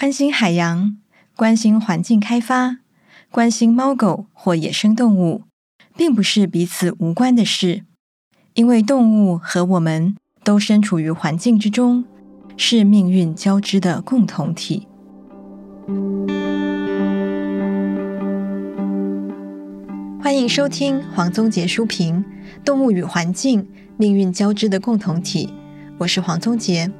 关心海洋，关心环境开发，关心猫狗或野生动物，并不是彼此无关的事，因为动物和我们都身处于环境之中，是命运交织的共同体。欢迎收听黄宗杰书评《动物与环境：命运交织的共同体》，我是黄宗杰。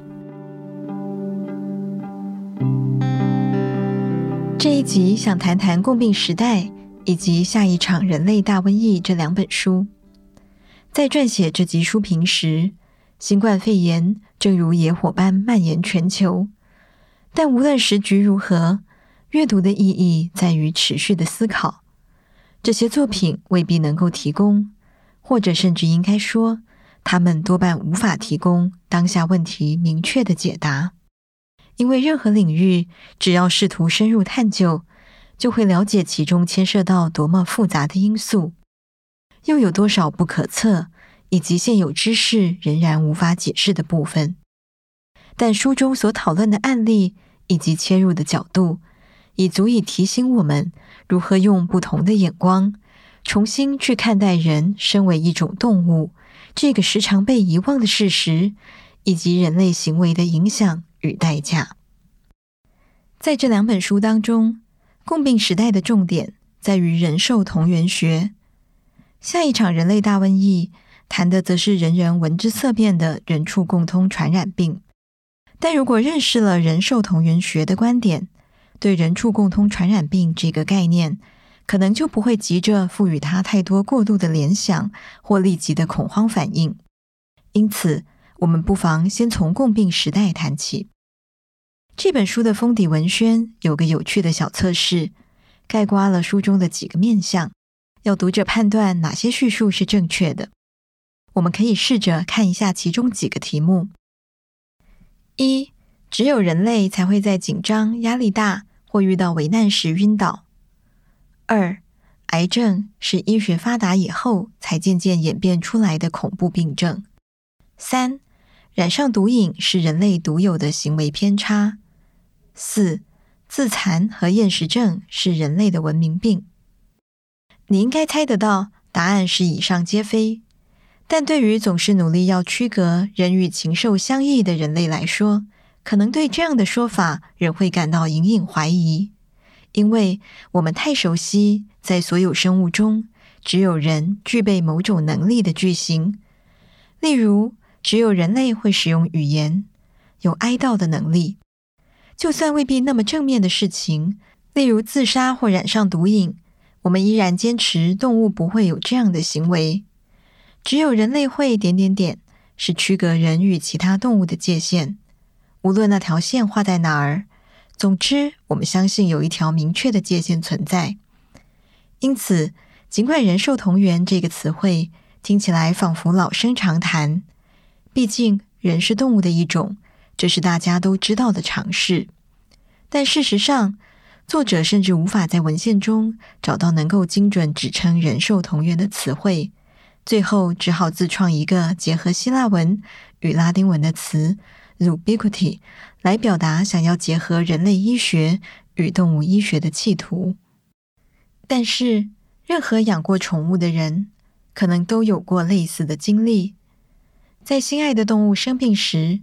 这一集想谈谈《共病时代》以及《下一场人类大瘟疫》这两本书。在撰写这集书评时，新冠肺炎正如野火般蔓延全球。但无论时局如何，阅读的意义在于持续的思考。这些作品未必能够提供，或者甚至应该说，他们多半无法提供当下问题明确的解答。因为任何领域，只要试图深入探究，就会了解其中牵涉到多么复杂的因素，又有多少不可测，以及现有知识仍然无法解释的部分。但书中所讨论的案例以及切入的角度，已足以提醒我们如何用不同的眼光，重新去看待人身为一种动物这个时常被遗忘的事实，以及人类行为的影响。与代价，在这两本书当中，《共病时代》的重点在于人兽同源学。下一场人类大瘟疫谈的则是人人闻之色变的人畜共通传染病。但如果认识了人兽同源学的观点，对人畜共通传染病这个概念，可能就不会急着赋予它太多过度的联想或立即的恐慌反应。因此，我们不妨先从《共病时代》谈起。这本书的封底文宣有个有趣的小测试，概括了书中的几个面相，要读者判断哪些叙述是正确的。我们可以试着看一下其中几个题目：一、只有人类才会在紧张、压力大或遇到危难时晕倒；二、癌症是医学发达以后才渐渐演变出来的恐怖病症；三、染上毒瘾是人类独有的行为偏差。四、自残和厌食症是人类的文明病。你应该猜得到答案是以上皆非。但对于总是努力要区隔人与禽兽相异的人类来说，可能对这样的说法仍会感到隐隐怀疑，因为我们太熟悉在所有生物中只有人具备某种能力的句型，例如。只有人类会使用语言，有哀悼的能力。就算未必那么正面的事情，例如自杀或染上毒瘾，我们依然坚持动物不会有这样的行为。只有人类会点点点，是区隔人与其他动物的界限。无论那条线画在哪儿，总之，我们相信有一条明确的界限存在。因此，尽管“人兽同源”这个词汇听起来仿佛老生常谈。毕竟，人是动物的一种，这是大家都知道的常识。但事实上，作者甚至无法在文献中找到能够精准指称“人兽同源”的词汇，最后只好自创一个结合希腊文与拉丁文的词 “zoobliquity” 来表达想要结合人类医学与动物医学的企图。但是，任何养过宠物的人，可能都有过类似的经历。在心爱的动物生病时，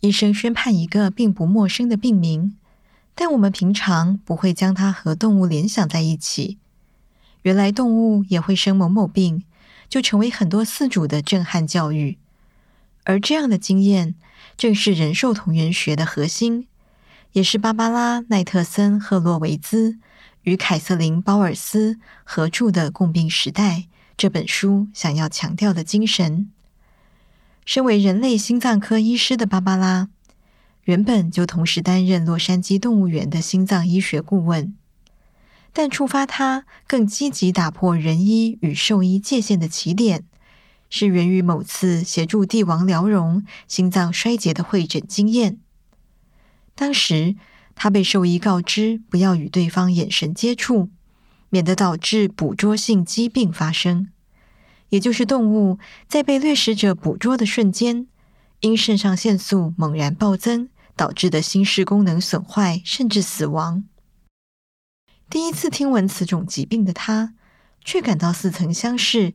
医生宣判一个并不陌生的病名，但我们平常不会将它和动物联想在一起。原来动物也会生某某病，就成为很多饲主的震撼教育。而这样的经验，正是人兽同源学的核心，也是芭芭拉·奈特森·赫洛维兹与凯瑟琳·鲍尔斯合著的《共病时代》这本书想要强调的精神。身为人类心脏科医师的芭芭拉，原本就同时担任洛杉矶动物园的心脏医学顾问。但触发他更积极打破人医与兽医界限的起点，是源于某次协助帝王疗容心脏衰竭的会诊经验。当时他被兽医告知不要与对方眼神接触，免得导致捕捉性疾病发生。也就是动物在被掠食者捕捉的瞬间，因肾上腺素猛然暴增，导致的心室功能损坏甚至死亡。第一次听闻此种疾病的他，却感到似曾相识，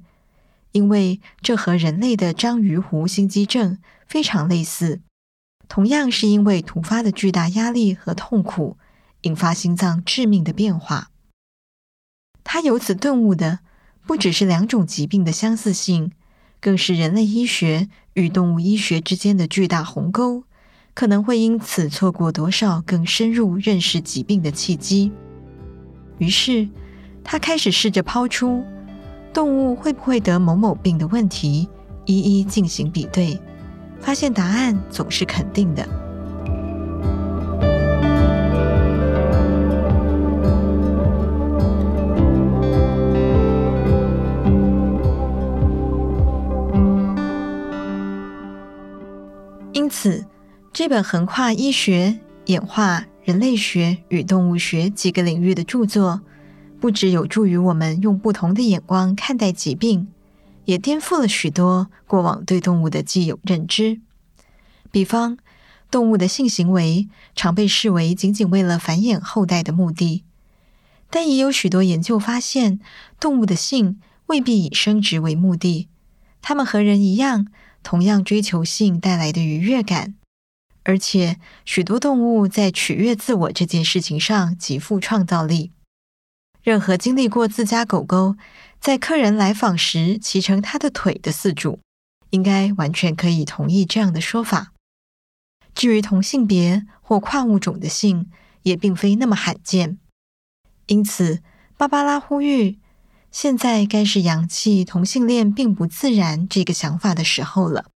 因为这和人类的章鱼湖心肌症非常类似，同样是因为突发的巨大压力和痛苦引发心脏致命的变化。他由此顿悟的，不只是两种疾病的相似性，更是人类医学与动物医学之间的巨大鸿沟，可能会因此错过多少更深入认识疾病的契机。于是，他开始试着抛出动物会不会得某某病的问题，一一进行比对，发现答案总是肯定的。这本横跨医学、演化。人类学与动物学几个领域的著作，不只有助于我们用不同的眼光看待疾病，也颠覆了许多过往对动物的既有认知。比方，动物的性行为常被视为仅仅为了繁衍后代的目的，但也有许多研究发现，动物的性未必以生殖为目的，它们和人一样，同样追求性带来的愉悦感。而且，许多动物在取悦自我这件事情上极富创造力。任何经历过自家狗狗在客人来访时骑成它的腿的饲主，应该完全可以同意这样的说法。至于同性别或跨物种的性，也并非那么罕见。因此，芭芭拉呼吁，现在该是扬弃同性恋并不自然这个想法的时候了。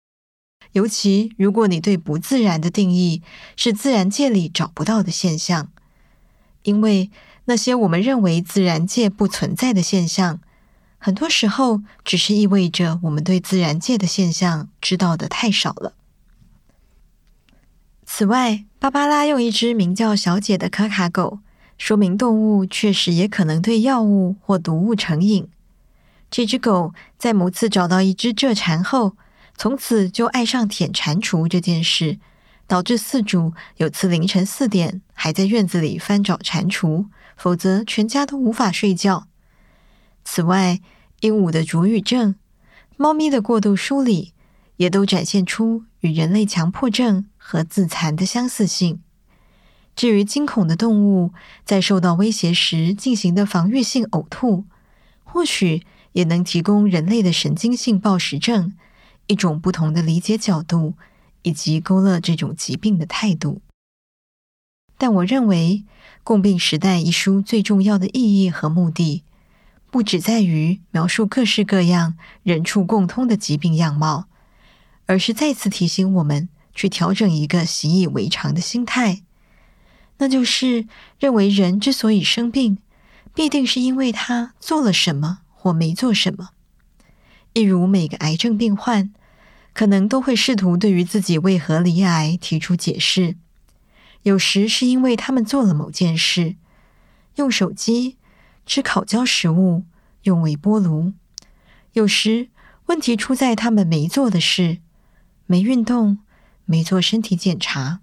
尤其如果你对不自然的定义是自然界里找不到的现象，因为那些我们认为自然界不存在的现象，很多时候只是意味着我们对自然界的现象知道的太少了。此外，芭芭拉用一只名叫小姐的可卡狗，说明动物确实也可能对药物或毒物成瘾。这只狗在某次找到一只蔗蝉后，从此就爱上舔蟾蜍这件事，导致饲主有次凌晨四点还在院子里翻找蟾蜍，否则全家都无法睡觉。此外，鹦鹉的啄羽症、猫咪的过度梳理，也都展现出与人类强迫症和自残的相似性。至于惊恐的动物在受到威胁时进行的防御性呕吐，或许也能提供人类的神经性暴食症。一种不同的理解角度，以及勾勒这种疾病的态度。但我认为，《共病时代》一书最重要的意义和目的，不只在于描述各式各样人畜共通的疾病样貌，而是再次提醒我们去调整一个习以为常的心态，那就是认为人之所以生病，必定是因为他做了什么或没做什么。例如，每个癌症病患可能都会试图对于自己为何罹癌提出解释。有时是因为他们做了某件事，用手机、吃烤焦食物、用微波炉；有时问题出在他们没做的事，没运动、没做身体检查。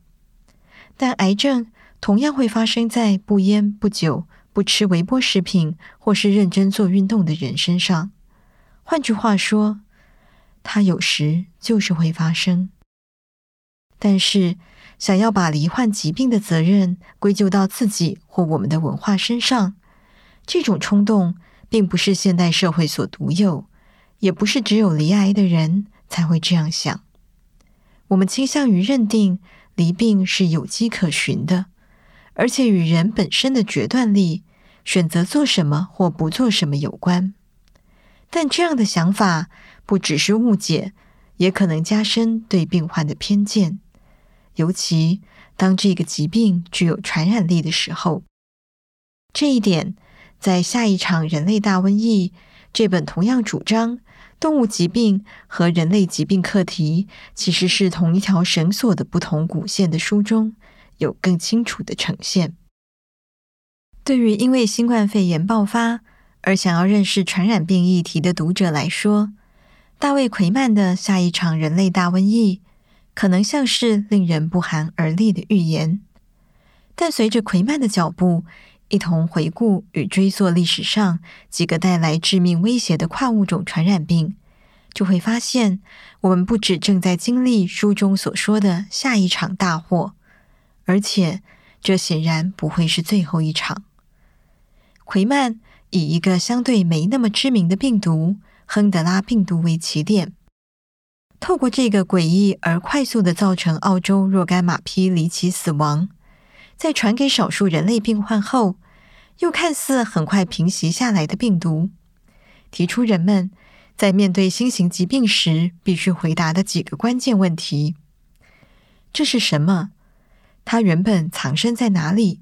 但癌症同样会发生在不烟不酒、不吃微波食品或是认真做运动的人身上。换句话说，它有时就是会发生。但是，想要把罹患疾病的责任归咎到自己或我们的文化身上，这种冲动并不是现代社会所独有，也不是只有罹癌的人才会这样想。我们倾向于认定罹病是有迹可循的，而且与人本身的决断力、选择做什么或不做什么有关。但这样的想法不只是误解，也可能加深对病患的偏见，尤其当这个疾病具有传染力的时候。这一点，在下一场人类大瘟疫这本同样主张动物疾病和人类疾病课题其实是同一条绳索的不同股线的书中，有更清楚的呈现。对于因为新冠肺炎爆发，而想要认识传染病议题的读者来说，大卫·奎曼的下一场人类大瘟疫可能像是令人不寒而栗的预言。但随着奎曼的脚步，一同回顾与追溯历史上几个带来致命威胁的跨物种传染病，就会发现，我们不只正在经历书中所说的下一场大祸，而且这显然不会是最后一场。奎曼以一个相对没那么知名的病毒——亨德拉病毒为起点，透过这个诡异而快速地造成澳洲若干马匹离奇死亡，在传给少数人类病患后，又看似很快平息下来的病毒，提出人们在面对新型疾病时必须回答的几个关键问题：这是什么？它原本藏身在哪里？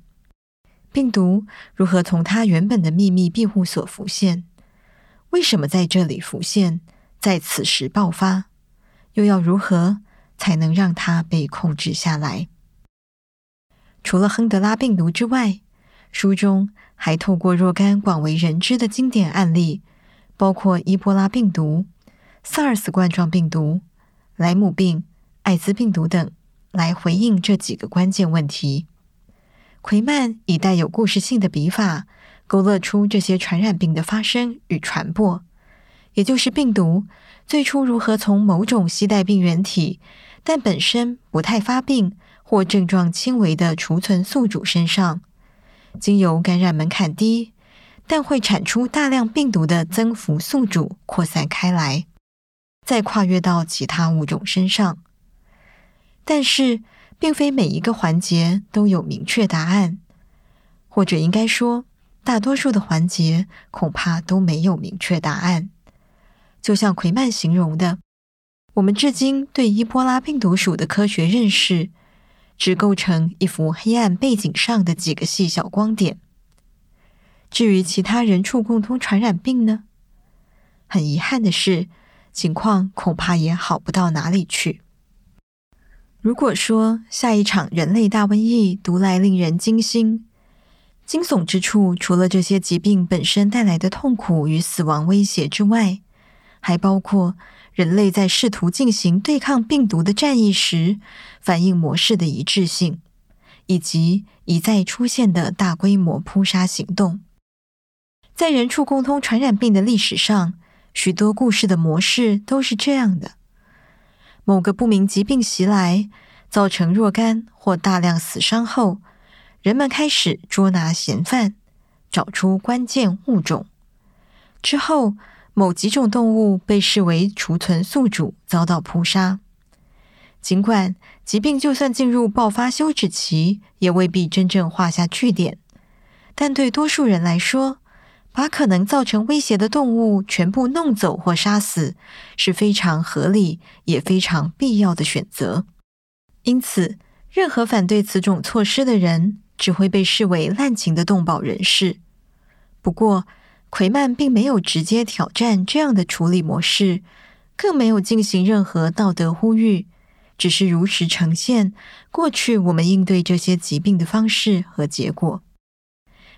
病毒如何从它原本的秘密庇护所浮现？为什么在这里浮现，在此时爆发？又要如何才能让它被控制下来？除了亨德拉病毒之外，书中还透过若干广为人知的经典案例，包括伊波拉病毒、SARS 冠状病毒、莱姆病、艾滋病毒等，来回应这几个关键问题。奎曼以带有故事性的笔法，勾勒出这些传染病的发生与传播，也就是病毒最初如何从某种携带病原体，但本身不太发病或症状轻微的储存宿主身上，经由感染门槛低，但会产出大量病毒的增幅宿主扩散开来，再跨越到其他物种身上。但是，并非每一个环节都有明确答案，或者应该说，大多数的环节恐怕都没有明确答案。就像奎曼形容的，我们至今对伊波拉病毒属的科学认识，只构成一幅黑暗背景上的几个细小光点。至于其他人畜共通传染病呢？很遗憾的是，情况恐怕也好不到哪里去。如果说下一场人类大瘟疫读来令人惊心，惊悚之处除了这些疾病本身带来的痛苦与死亡威胁之外，还包括人类在试图进行对抗病毒的战役时反应模式的一致性，以及一再出现的大规模扑杀行动。在人畜共通传染病的历史上，许多故事的模式都是这样的。某个不明疾病袭来，造成若干或大量死伤后，人们开始捉拿嫌犯，找出关键物种。之后，某几种动物被视为储存宿主，遭到扑杀。尽管疾病就算进入爆发休止期，也未必真正画下句点，但对多数人来说，把可能造成威胁的动物全部弄走或杀死是非常合理也非常必要的选择。因此，任何反对此种措施的人只会被视为滥情的动保人士。不过，奎曼并没有直接挑战这样的处理模式，更没有进行任何道德呼吁，只是如实呈现过去我们应对这些疾病的方式和结果。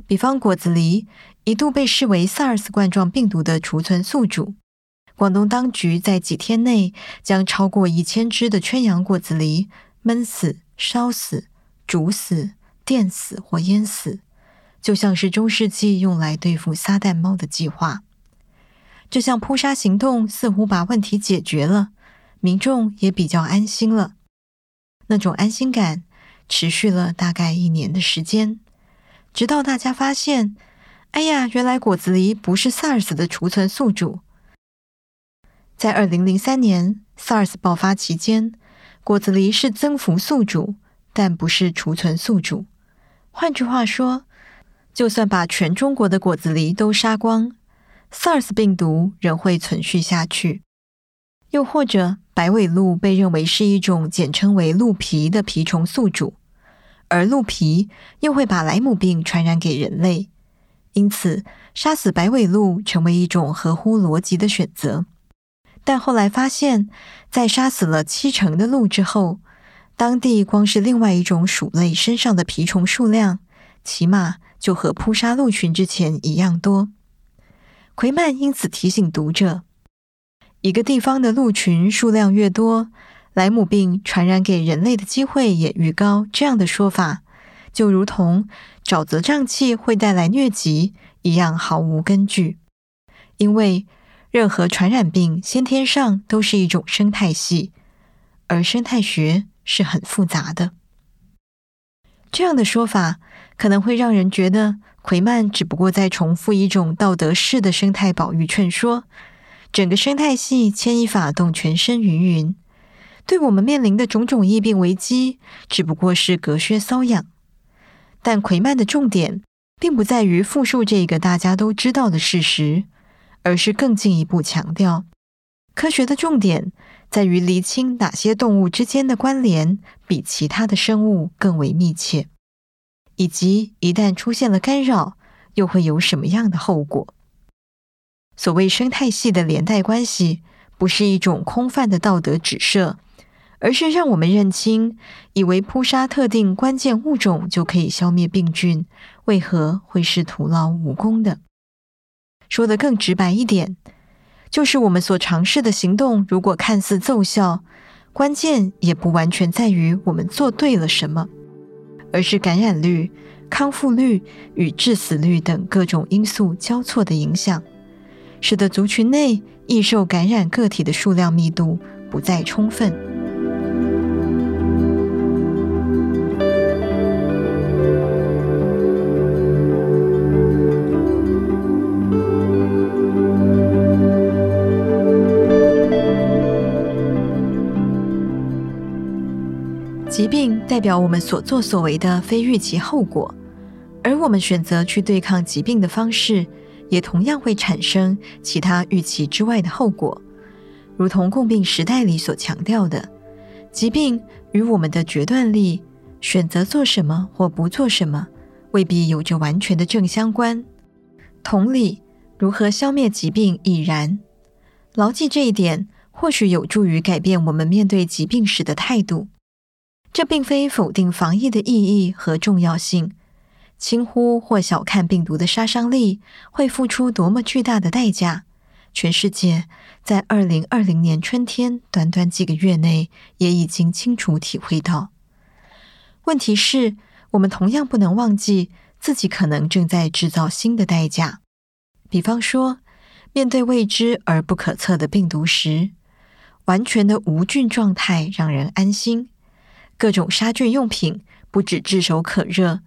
比方，果子狸。一度被视为 SARS 冠状病毒的储存宿主，广东当局在几天内将超过一千只的圈养果子狸闷死、烧死、煮死、电死或淹死，就像是中世纪用来对付撒旦猫的计划。这项扑杀行动似乎把问题解决了，民众也比较安心了。那种安心感持续了大概一年的时间，直到大家发现。哎呀，原来果子狸不是 SARS 的储存宿主。在二零零三年 SARS 爆发期间，果子狸是增幅宿主，但不是储存宿主。换句话说，就算把全中国的果子狸都杀光，SARS 病毒仍会存续下去。又或者，白尾鹿被认为是一种简称为鹿皮的蜱虫宿主，而鹿皮又会把莱姆病传染给人类。因此，杀死白尾鹿成为一种合乎逻辑的选择。但后来发现，在杀死了七成的鹿之后，当地光是另外一种鼠类身上的蜱虫数量，起码就和扑杀鹿群之前一样多。奎曼因此提醒读者：一个地方的鹿群数量越多，莱姆病传染给人类的机会也愈高，这样的说法，就如同沼泽瘴气会带来疟疾一样毫无根据。因为任何传染病先天上都是一种生态系，而生态学是很复杂的。这样的说法可能会让人觉得奎曼只不过在重复一种道德式的生态保育劝说，整个生态系牵一发动全身，云云。对我们面临的种种疫病危机，只不过是隔靴搔痒。但奎曼的重点，并不在于复述这个大家都知道的事实，而是更进一步强调，科学的重点在于厘清哪些动物之间的关联比其他的生物更为密切，以及一旦出现了干扰，又会有什么样的后果。所谓生态系的连带关系，不是一种空泛的道德指涉。而是让我们认清，以为扑杀特定关键物种就可以消灭病菌，为何会是徒劳无功的？说得更直白一点，就是我们所尝试的行动，如果看似奏效，关键也不完全在于我们做对了什么，而是感染率、康复率与致死率等各种因素交错的影响，使得族群内易受感染个体的数量密度不再充分。疾病代表我们所作所为的非预期后果，而我们选择去对抗疾病的方式，也同样会产生其他预期之外的后果。如同共病时代里所强调的，疾病与我们的决断力、选择做什么或不做什么，未必有着完全的正相关。同理，如何消灭疾病已然。牢记这一点，或许有助于改变我们面对疾病时的态度。这并非否定防疫的意义和重要性，轻忽或小看病毒的杀伤力会付出多么巨大的代价。全世界在二零二零年春天短短几个月内也已经清楚体会到。问题是，我们同样不能忘记自己可能正在制造新的代价。比方说，面对未知而不可测的病毒时，完全的无菌状态让人安心。各种杀菌用品不止炙手可热，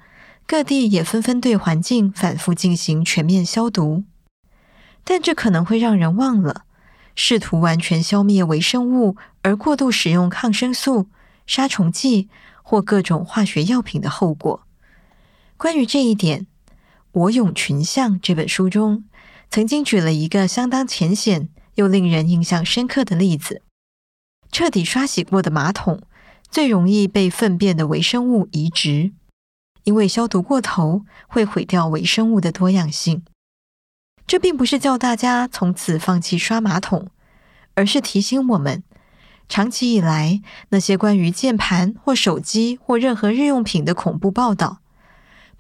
各地也纷纷对环境反复进行全面消毒。但这可能会让人忘了，试图完全消灭微生物而过度使用抗生素、杀虫剂或各种化学药品的后果。关于这一点，《我勇群像》这本书中曾经举了一个相当浅显又令人印象深刻的例子：彻底刷洗过的马桶。最容易被粪便的微生物移植，因为消毒过头会毁掉微生物的多样性。这并不是叫大家从此放弃刷马桶，而是提醒我们，长期以来那些关于键盘或手机或任何日用品的恐怖报道，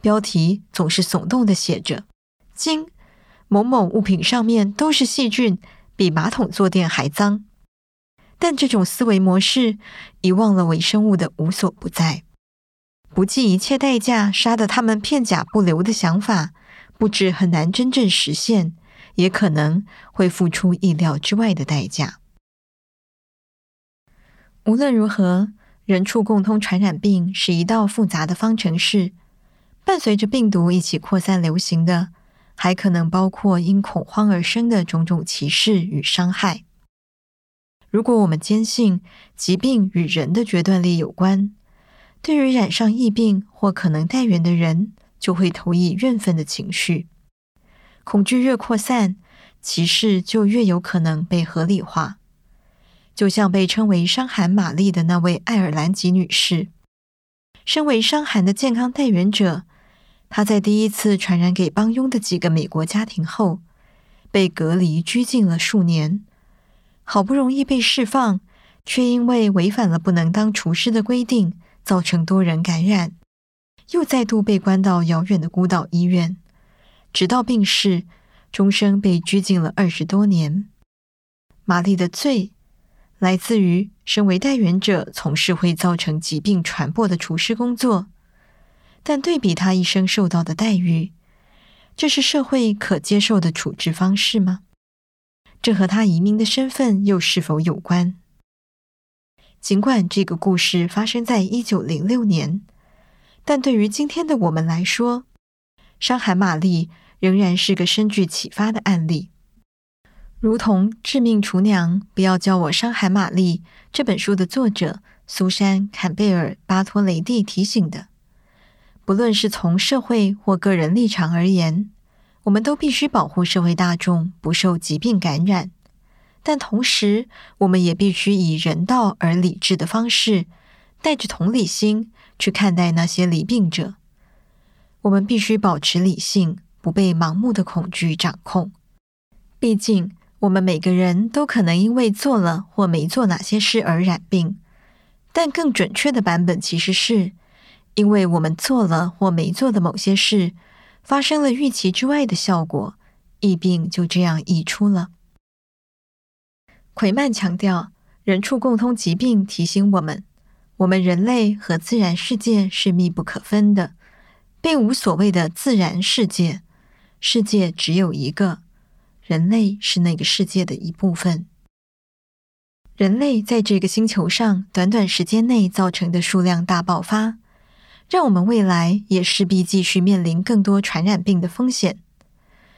标题总是耸动的写着“今某某物品上面都是细菌，比马桶坐垫还脏”。但这种思维模式遗忘了微生物的无所不在，不计一切代价杀得他们片甲不留的想法，不止很难真正实现，也可能会付出意料之外的代价。无论如何，人畜共通传染病是一道复杂的方程式，伴随着病毒一起扩散流行的，还可能包括因恐慌而生的种种歧视与伤害。如果我们坚信疾病与人的决断力有关，对于染上疫病或可能带源的人，就会投以怨愤的情绪。恐惧越扩散，歧视就越有可能被合理化。就像被称为“伤寒玛丽”的那位爱尔兰籍女士，身为伤寒的健康带源者，她在第一次传染给帮佣的几个美国家庭后，被隔离拘禁了数年。好不容易被释放，却因为违反了不能当厨师的规定，造成多人感染，又再度被关到遥远的孤岛医院，直到病逝，终生被拘禁了二十多年。玛丽的罪来自于身为带原者从事会造成疾病传播的厨师工作，但对比他一生受到的待遇，这是社会可接受的处置方式吗？这和他移民的身份又是否有关？尽管这个故事发生在一九零六年，但对于今天的我们来说，伤寒玛丽仍然是个深具启发的案例。如同《致命厨娘》，不要叫我伤寒玛丽这本书的作者苏珊·坎贝尔·巴托雷蒂提醒的，不论是从社会或个人立场而言，我们都必须保护社会大众不受疾病感染，但同时，我们也必须以人道而理智的方式，带着同理心去看待那些罹病者。我们必须保持理性，不被盲目的恐惧掌控。毕竟，我们每个人都可能因为做了或没做哪些事而染病，但更准确的版本其实是，因为我们做了或没做的某些事，发生了预期之外的效果，疫病就这样溢出了。奎曼强调，人畜共通疾病提醒我们，我们人类和自然世界是密不可分的，并无所谓的自然世界，世界只有一个。人类是那个世界的一部分。人类在这个星球上短短时间内造成的数量大爆发，让我们未来也势必继续面临更多传染病的风险。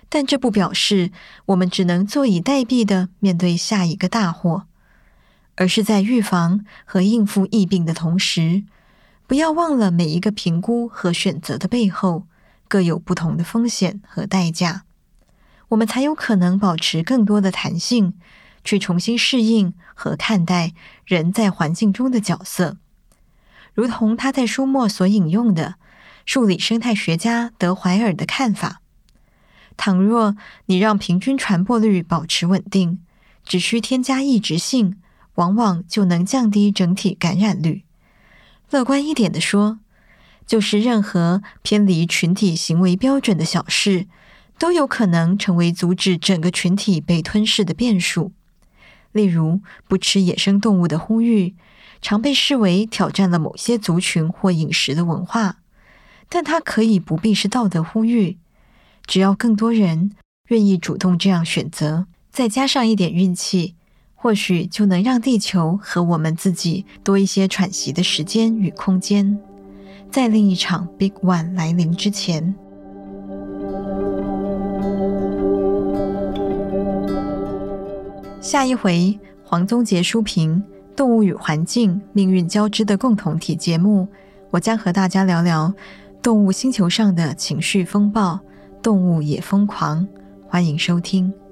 但这不表示我们只能坐以待毙的面对下一个大祸，而是在预防和应付疫病的同时，不要忘了每一个评估和选择的背后各有不同的风险和代价。我们才有可能保持更多的弹性，去重新适应和看待人在环境中的角色。如同他在书末所引用的数理生态学家德怀尔的看法：倘若你让平均传播率保持稳定，只需添加异质性，往往就能降低整体感染率。乐观一点的说，就是任何偏离群体行为标准的小事。都有可能成为阻止整个群体被吞噬的变数。例如，不吃野生动物的呼吁，常被视为挑战了某些族群或饮食的文化，但它可以不必是道德呼吁。只要更多人愿意主动这样选择，再加上一点运气，或许就能让地球和我们自己多一些喘息的时间与空间，在另一场 Big One 来临之前。下一回，黄宗杰书评《动物与环境命运交织的共同体》节目，我将和大家聊聊动物星球上的情绪风暴，动物也疯狂。欢迎收听。